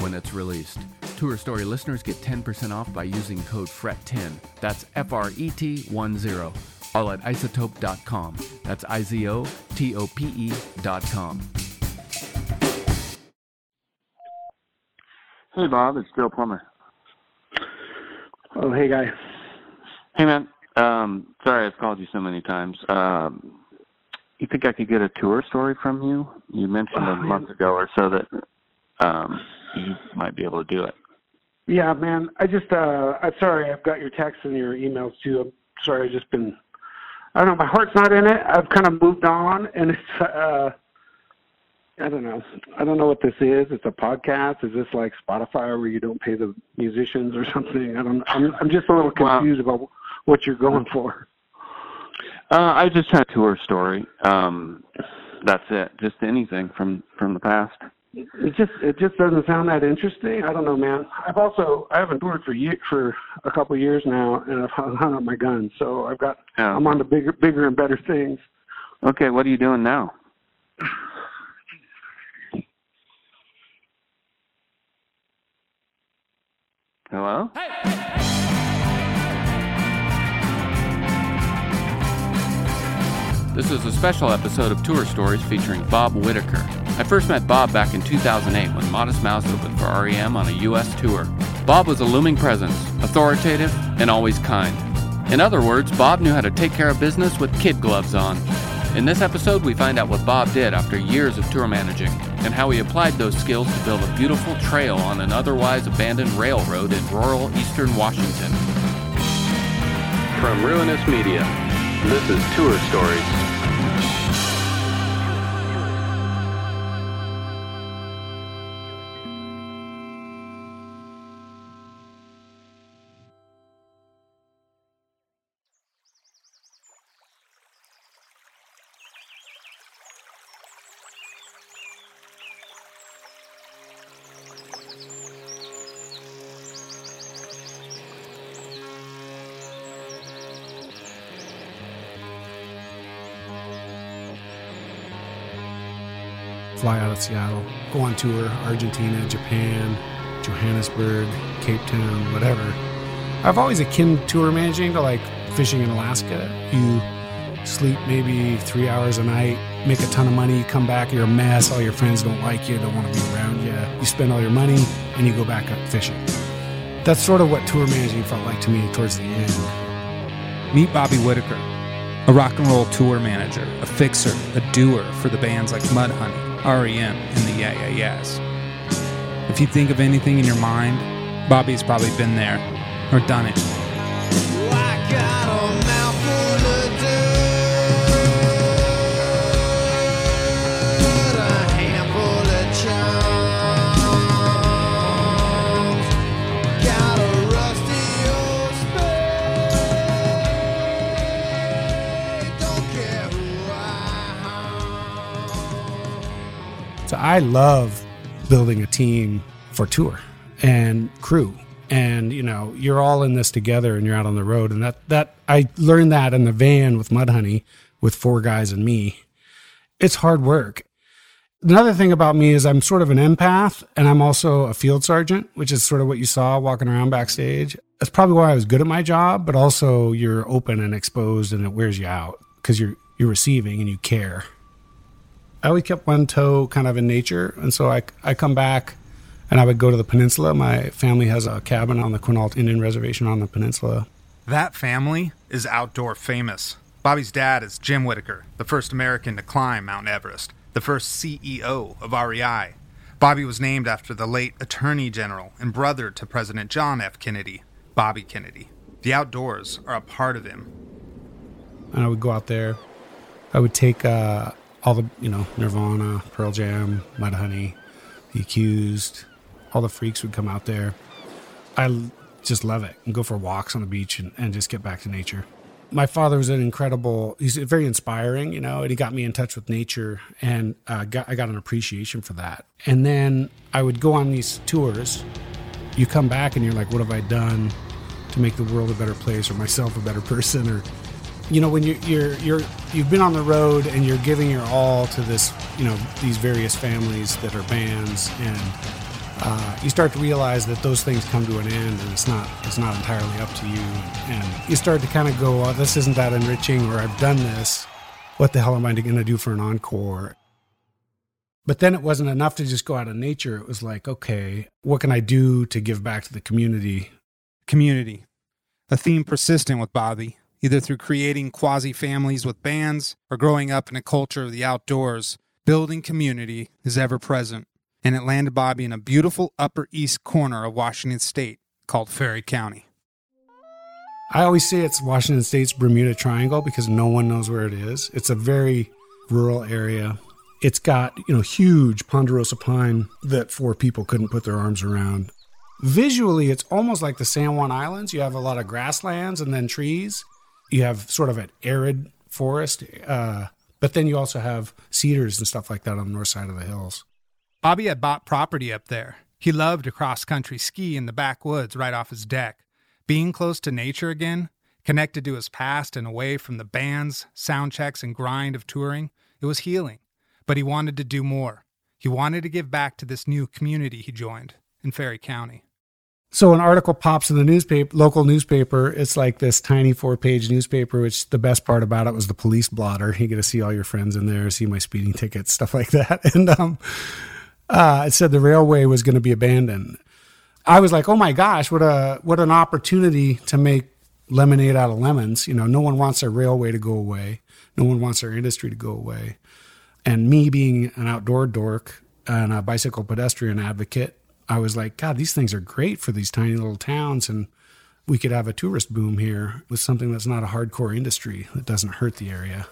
when it's released. Tour Story listeners get 10% off by using code FRET10. That's F R E T 1 0. All at izotope.com. That's I Z O T O P E.com. Hey, Bob, it's Joe Plummer. Oh, hey, guy. Hey, man. Um, sorry I've called you so many times. Um, you think I could get a tour story from you? You mentioned Oh, a month ago or so that um, you might be able to do it. Yeah, man. I just, uh, I'm sorry. I've got your texts and your emails too. I'm sorry. I've just been, I don't know. My heart's not in it. I've kind of moved on, and it's, uh, I don't know. I don't know what this is. It's a podcast. Is this like Spotify where you don't pay the musicians or something? I don't. I'm, I'm just a little confused about what you're going for. Uh, I just had a tour story. Um, that's it. Just anything from from the past. It just it just doesn't sound that interesting. I don't know, man. I've also I haven't toured for year, for a couple of years now, and I've hung hung up my gun. So I've got Yeah. I'm on to bigger bigger and better things. Okay, what are you doing now? Hello? This is a special episode of Tour Stories featuring Bob Whittaker. I first met Bob back in 2008 when Modest Mouse opened for REM on a U.S. tour. Bob was a looming presence, authoritative, and always kind. In other words, Bob knew how to take care of business with kid gloves on. In this episode, we find out what Bob did after years of tour managing and how he applied those skills to build a beautiful trail on an otherwise abandoned railroad in rural eastern Washington. From Ruinous Media, this is Tour Stories. Fly out of Seattle, go on tour, Argentina, Japan, Johannesburg, Cape Town, whatever. I've always akin tour managing to like fishing in Alaska. You sleep maybe three hours a night, make a ton of money, come back, you're a mess, all your friends don't like you, don't want to be around you. You spend all your money and you go back up fishing. That's sort of what tour managing felt like to me towards the end. Meet Bobby Whittaker, a rock and roll tour manager, a fixer, a doer for the bands like Mudhoney, REM, and the Yeah Yeah Yeahs. If you think of anything in your mind, Bobby's probably been there or done it. I So I love building a team for tour and crew. And you know, you're all in this together and you're out on the road. And that that I learned that in the van with Mudhoney with four guys and me. It's hard work. Another thing about me is I'm sort of an empath and I'm also a field sergeant, which is sort of what you saw walking around backstage. That's probably why I was good at my job, but also you're open and exposed and it wears you out because you're you're receiving and you care. I always kept one toe kind of in nature, and so I I come back and I would go to the peninsula. My family has a cabin on the Quinault Indian Reservation on the peninsula. That family is outdoor famous. Bobby's dad is Jim Whittaker, the first American to climb Mount Everest the first CEO of REI. Bobby was named after the late Attorney General and brother to President John F. Kennedy, Bobby Kennedy. The outdoors are a part of him. And I would go out there. I would take uh, all the, you know, Nirvana, Pearl Jam, Mudhoney, The Accused. All the freaks would come out there. I just love it and go for walks on the beach and, and just get back to nature my father was an incredible he's very inspiring you know and he got me in touch with nature and uh, got, i got an appreciation for that and then i would go on these tours you come back and you're like what have i done to make the world a better place or myself a better person or you know when you're you're you're you've been on the road and you're giving your all to this you know these various families that are bands and uh, you start to realize that those things come to an end and it's not it's not entirely up to you. And you start to kind of go oh, this isn't that enriching or i've done this. What the hell am i going to do for an encore? But then it wasn't enough to just go out in nature. It was like okay what can i do to give back to the community? Community. A theme persistent with bobby either through creating quasi families with bands or growing up in a culture of the outdoors building community is ever present and it landed Bobby in a beautiful upper east corner of Washington State called Ferry County. I always say it's Washington State's Bermuda Triangle because no one knows where it is. It's a very rural area. It's got, you know, huge ponderosa pine that four people couldn't put their arms around. Visually, it's almost like the San Juan Islands. You have a lot of grasslands and then trees. You have sort of an arid forest, uh, but then you also have cedars and stuff like that on the north side of the hills. Bobby had bought property up there. He loved to cross country ski in the backwoods right off his deck. Being close to nature again, connected to his past and away from the bands, sound checks, and grind of touring, it was healing. But he wanted to do more. He wanted to give back to this new community he joined in Ferry County. So an article pops in the newspaper, local newspaper. It's like this tiny four-page newspaper. Which the best part about it was the police blotter. You get to see all your friends in there, see my speeding tickets, stuff like that. And um, uh, it said the railway was going to be abandoned. I was like, oh my gosh, what a what an opportunity to make lemonade out of lemons. You know, no one wants their railway to go away. No one wants their industry to go away. And me being an outdoor dork and a bicycle pedestrian advocate, I was like, God, these things are great for these tiny little towns, and we could have a tourist boom here with something that's not a hardcore industry that doesn't hurt the area.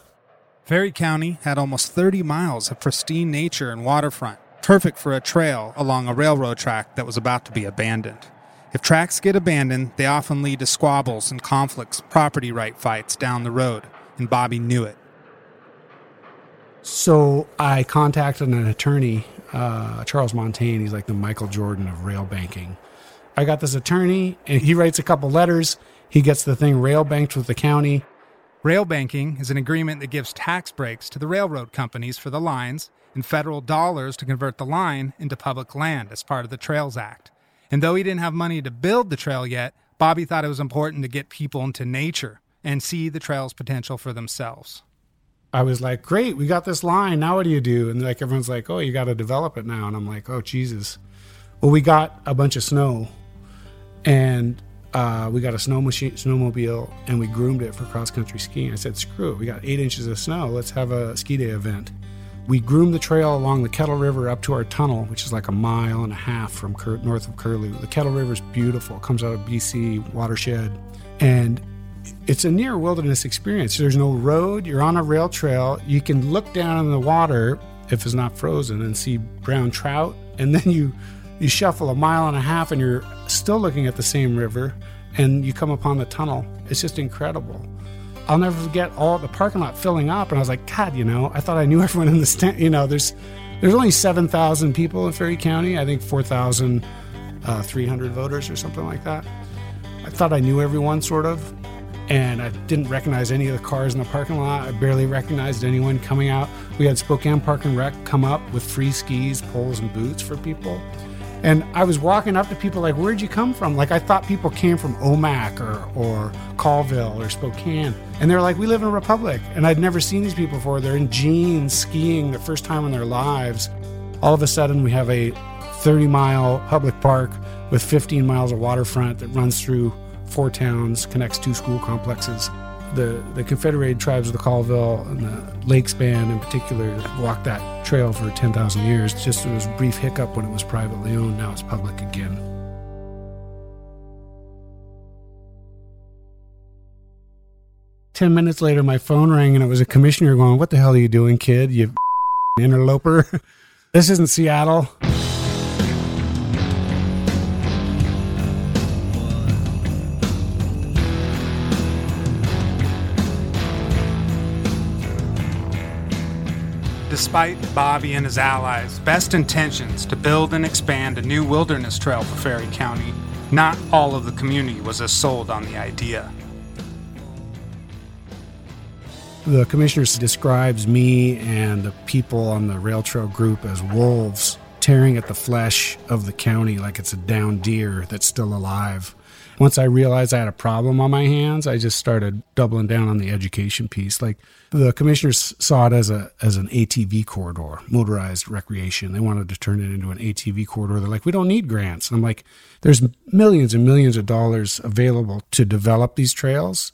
Ferry County had almost 30 miles of pristine nature and waterfront perfect for a trail along a railroad track that was about to be abandoned. If tracks get abandoned, they often lead to squabbles and conflicts, property right fights down the road, and Bobby knew it. So I contacted an attorney, uh, Charles Montange. He's like the Michael Jordan of rail banking. I got this attorney, and he writes a couple letters. He gets the thing rail banked with the county. Rail banking is an agreement that gives tax breaks to the railroad companies for the lines and federal dollars to convert the line into public land as part of the Trails Act. And though he didn't have money to build the trail yet, Bobby thought it was important to get people into nature and see the trail's potential for themselves. I was like, great, we got this line. Now what do you do? And like everyone's like, oh, you got to develop it now. And I'm like, oh, Jesus. Well, we got a bunch of snow and uh, we got a snow machine, snowmobile, and we groomed it for cross country skiing. I said, screw it. We got eight inches of snow. Let's have a ski day event. We groomed the trail along the Kettle River up to our tunnel, which is like a mile and a half from Cur- north of Curlew. The Kettle River is beautiful. It comes out of BC watershed, and it's a near wilderness experience. There's no road. You're on a rail trail. You can look down in the water if it's not frozen and see brown trout, and then you you shuffle a mile and a half, and you're still looking at the same river, and you come upon the tunnel. It's just incredible. I'll never forget all the parking lot filling up, and I was like, God, you know, I thought I knew everyone in the stand. You know, there's There's only 7,000 people in Ferry County. I think 4,300 uh, voters or something like that. I thought I knew everyone, sort of, and I didn't recognize any of the cars in the parking lot. I barely recognized anyone coming out. We had Spokane Park and Rec come up with free skis, poles, and boots for people. And I was walking up to people like, Where'd you come from? Like, I thought people came from Omak or, or Colville or Spokane. And they're like, We live in a republic. And I'd never seen these people before. They're in jeans skiing the first time in their lives. All of a sudden, we have a 30 mile public park with 15 miles of waterfront that runs through four towns, connects two school complexes the, the Confederated Tribes of the Colville and the Lakes Band in particular walked that trail for 10,000 years. Just it was a brief hiccup when it was privately owned, now it's public again. Ten minutes later, my phone rang and it was a commissioner going, What the hell are you doing, kid? You interloper? this isn't Seattle. Despite Bobby and his allies' best intentions to build and expand a new wilderness trail for Ferry County, not all of the community was as sold on the idea. The commissioner describes me and the people on the rail trail group as wolves tearing at the flesh of the county like it's a downed deer that's still alive. Once I realized I had a problem on my hands, I just started doubling down on the education piece. Like the commissioners saw it as a as an ATV corridor, motorized recreation. They wanted to turn it into an ATV corridor. They're like, we don't need grants. I'm like, there's millions and millions of dollars available to develop these trails,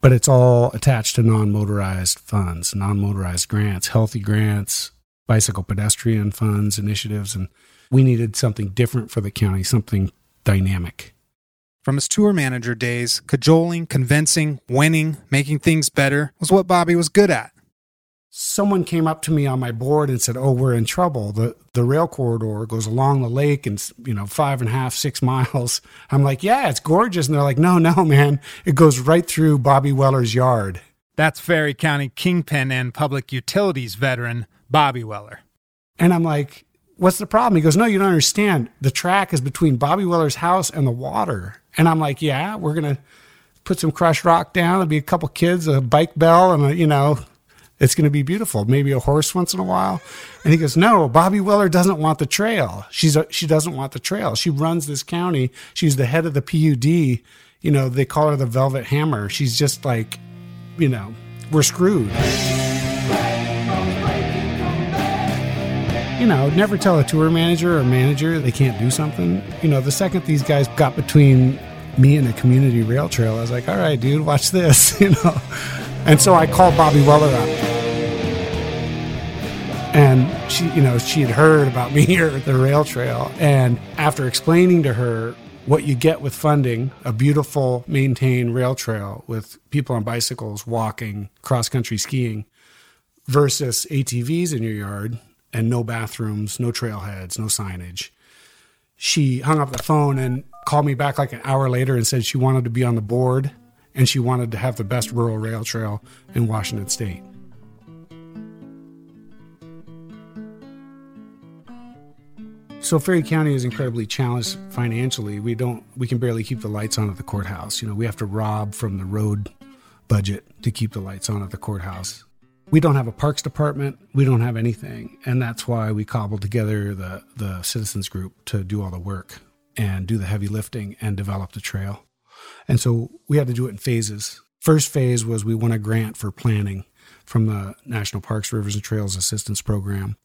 but it's all attached to non-motorized funds, non-motorized grants, healthy grants, bicycle pedestrian funds, initiatives, and we needed something different for the county, something dynamic. From his tour manager days, cajoling, convincing, winning, making things better was what Bobby was good at. Someone came up to me on my board and said, "Oh, we're in trouble. the The rail corridor goes along the lake and you know five and a half, six miles." I'm like, "Yeah, it's gorgeous," and they're like, "No, no, man, it goes right through Bobby Weller's yard." That's Ferry County kingpin and public utilities veteran Bobby Weller. And I'm like, "What's the problem?" He goes, "No, you don't understand. The track is between Bobby Weller's house and the water." And I'm like, yeah, we're going to put some crushed rock down. There'll be a couple kids, a bike bell, and a, you know, it's going to be beautiful. Maybe a horse once in a while. And he goes, no, Bobby Weller doesn't want the trail. She's a, she doesn't want the trail. She runs this county. She's the head of the PUD. You know, they call her the Velvet Hammer. She's just like, you know, we're screwed. You know, never tell a tour manager or manager they can't do something. You know, the second these guys got between me and a community rail trail, I was like, all right, dude, watch this, you know. And so I called Bobby Weller up. And she, you know, she had heard about me here at the rail trail. And after explaining to her what you get with funding, a beautiful, maintained rail trail with people on bicycles walking, cross country skiing, versus ATVs in your yard, and no bathrooms, no trailheads, no signage. She hung up the phone and called me back like an hour later and said she wanted to be on the board and she wanted to have the best rural rail trail in Washington state. So Ferry County is incredibly challenged financially. We don't we can barely keep the lights on at the courthouse. You know, we have to rob from the road budget to keep the lights on at the courthouse we don't have a parks department. We don't have anything. And that's why we cobbled together the, the citizens group to do all the work and do the heavy lifting and develop the trail. And so we had to do it in phases. First phase was we won a grant for planning from the National Parks, Rivers, and Trails Assistance Program.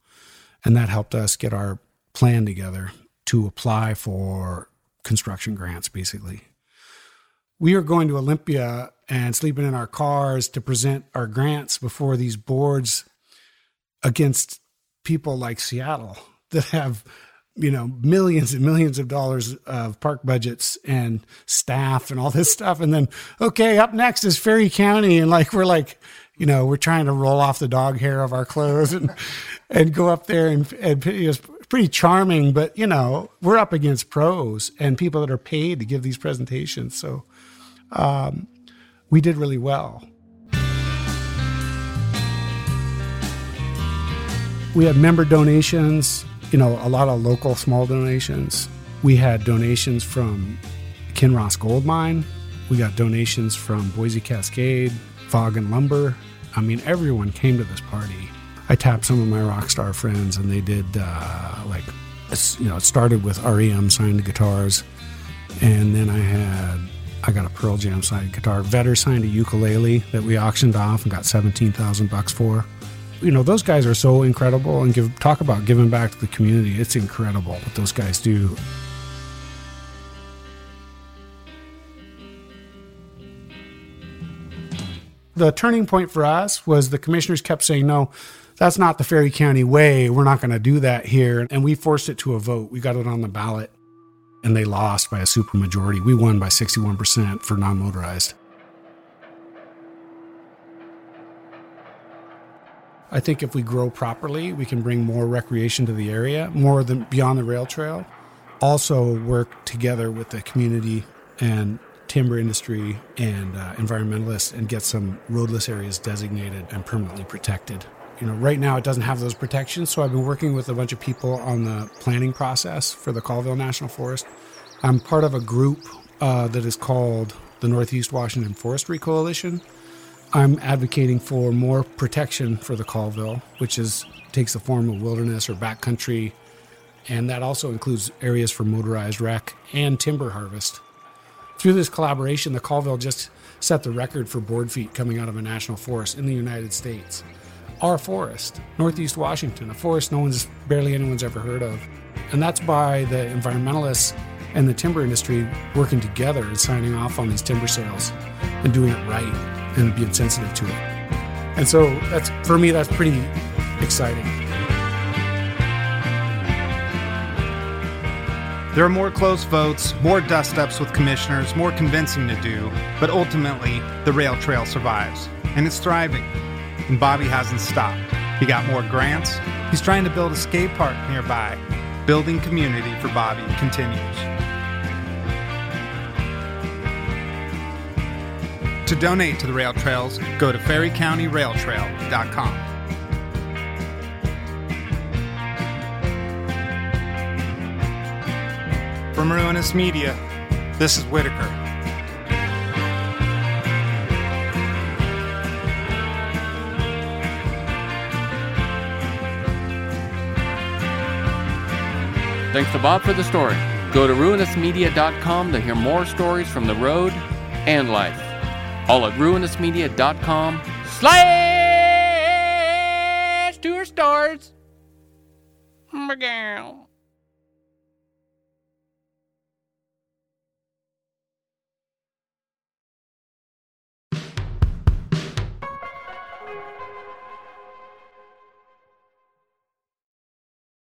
And that helped us get our plan together to apply for construction grants, basically. We are going to Olympia and sleeping in our cars to present our grants before these boards against people like Seattle that have you know millions and millions of dollars of park budgets and staff and all this stuff. And then okay up next is Ferry County. And like we're like you know we're trying to roll off the dog hair of our clothes and and go up there and, and pretty charming. But you know we're up against pros and people that are paid to give these presentations. So um, we did really well. We had member donations, you know, a lot of local small donations. We had donations from Kinross Gold Mine. We got donations from Boise Cascade, Vaagen Lumber. I mean, everyone came to this party. I tapped some of my rock star friends, and they did uh, like, you know, it started with REM signed guitars, and then I had I got a Pearl Jam signed guitar. Vedder signed a ukulele that we auctioned off and got seventeen thousand bucks for. You know, those guys are so incredible, and give talk about giving back to the community. It's incredible what those guys do. The turning point for us was the commissioners kept saying, no, that's not the Ferry County way. We're not going to do that here. And we forced it to a vote. We got it on the ballot and they lost by a supermajority. We won by 61% for non motorized. I think if we grow properly, we can bring more recreation to the area, more than beyond the rail trail. Also, work together with the community and timber industry and uh, environmentalists and get some roadless areas designated and permanently protected. You know, right now it doesn't have those protections, so I've been working with a bunch of people on the planning process for the Colville National Forest. I'm part of a group uh, that is called the Northeast Washington Forestry Coalition. I'm advocating for more protection for the Colville, which is takes the form of wilderness or backcountry, and that also includes areas for motorized rec and timber harvest. Through this collaboration, the Colville just set the record for board feet coming out of a national forest in the United States. Our forest, Northeast Washington, a forest no one's barely anyone's ever heard of. And that's by the environmentalists and the timber industry working together and signing off on these timber sales and doing it right and being sensitive to it. And so that's for me that's pretty exciting. There are more close votes, more dust ups with commissioners, more convincing to do, but ultimately, the rail trail survives. And it's thriving. And Bobby hasn't stopped. He got more grants. He's trying to build a skate park nearby. Building community for Bobby continues. To donate to the rail trails, go to ferrycountyrailtrail.com. From Ruinous Media, this is Whittaker. Thanks to Bob for the story. Go to ruinousmedia.com to hear more stories from the road and life. All at ruinousmedia.com slash tour stars. Miguel.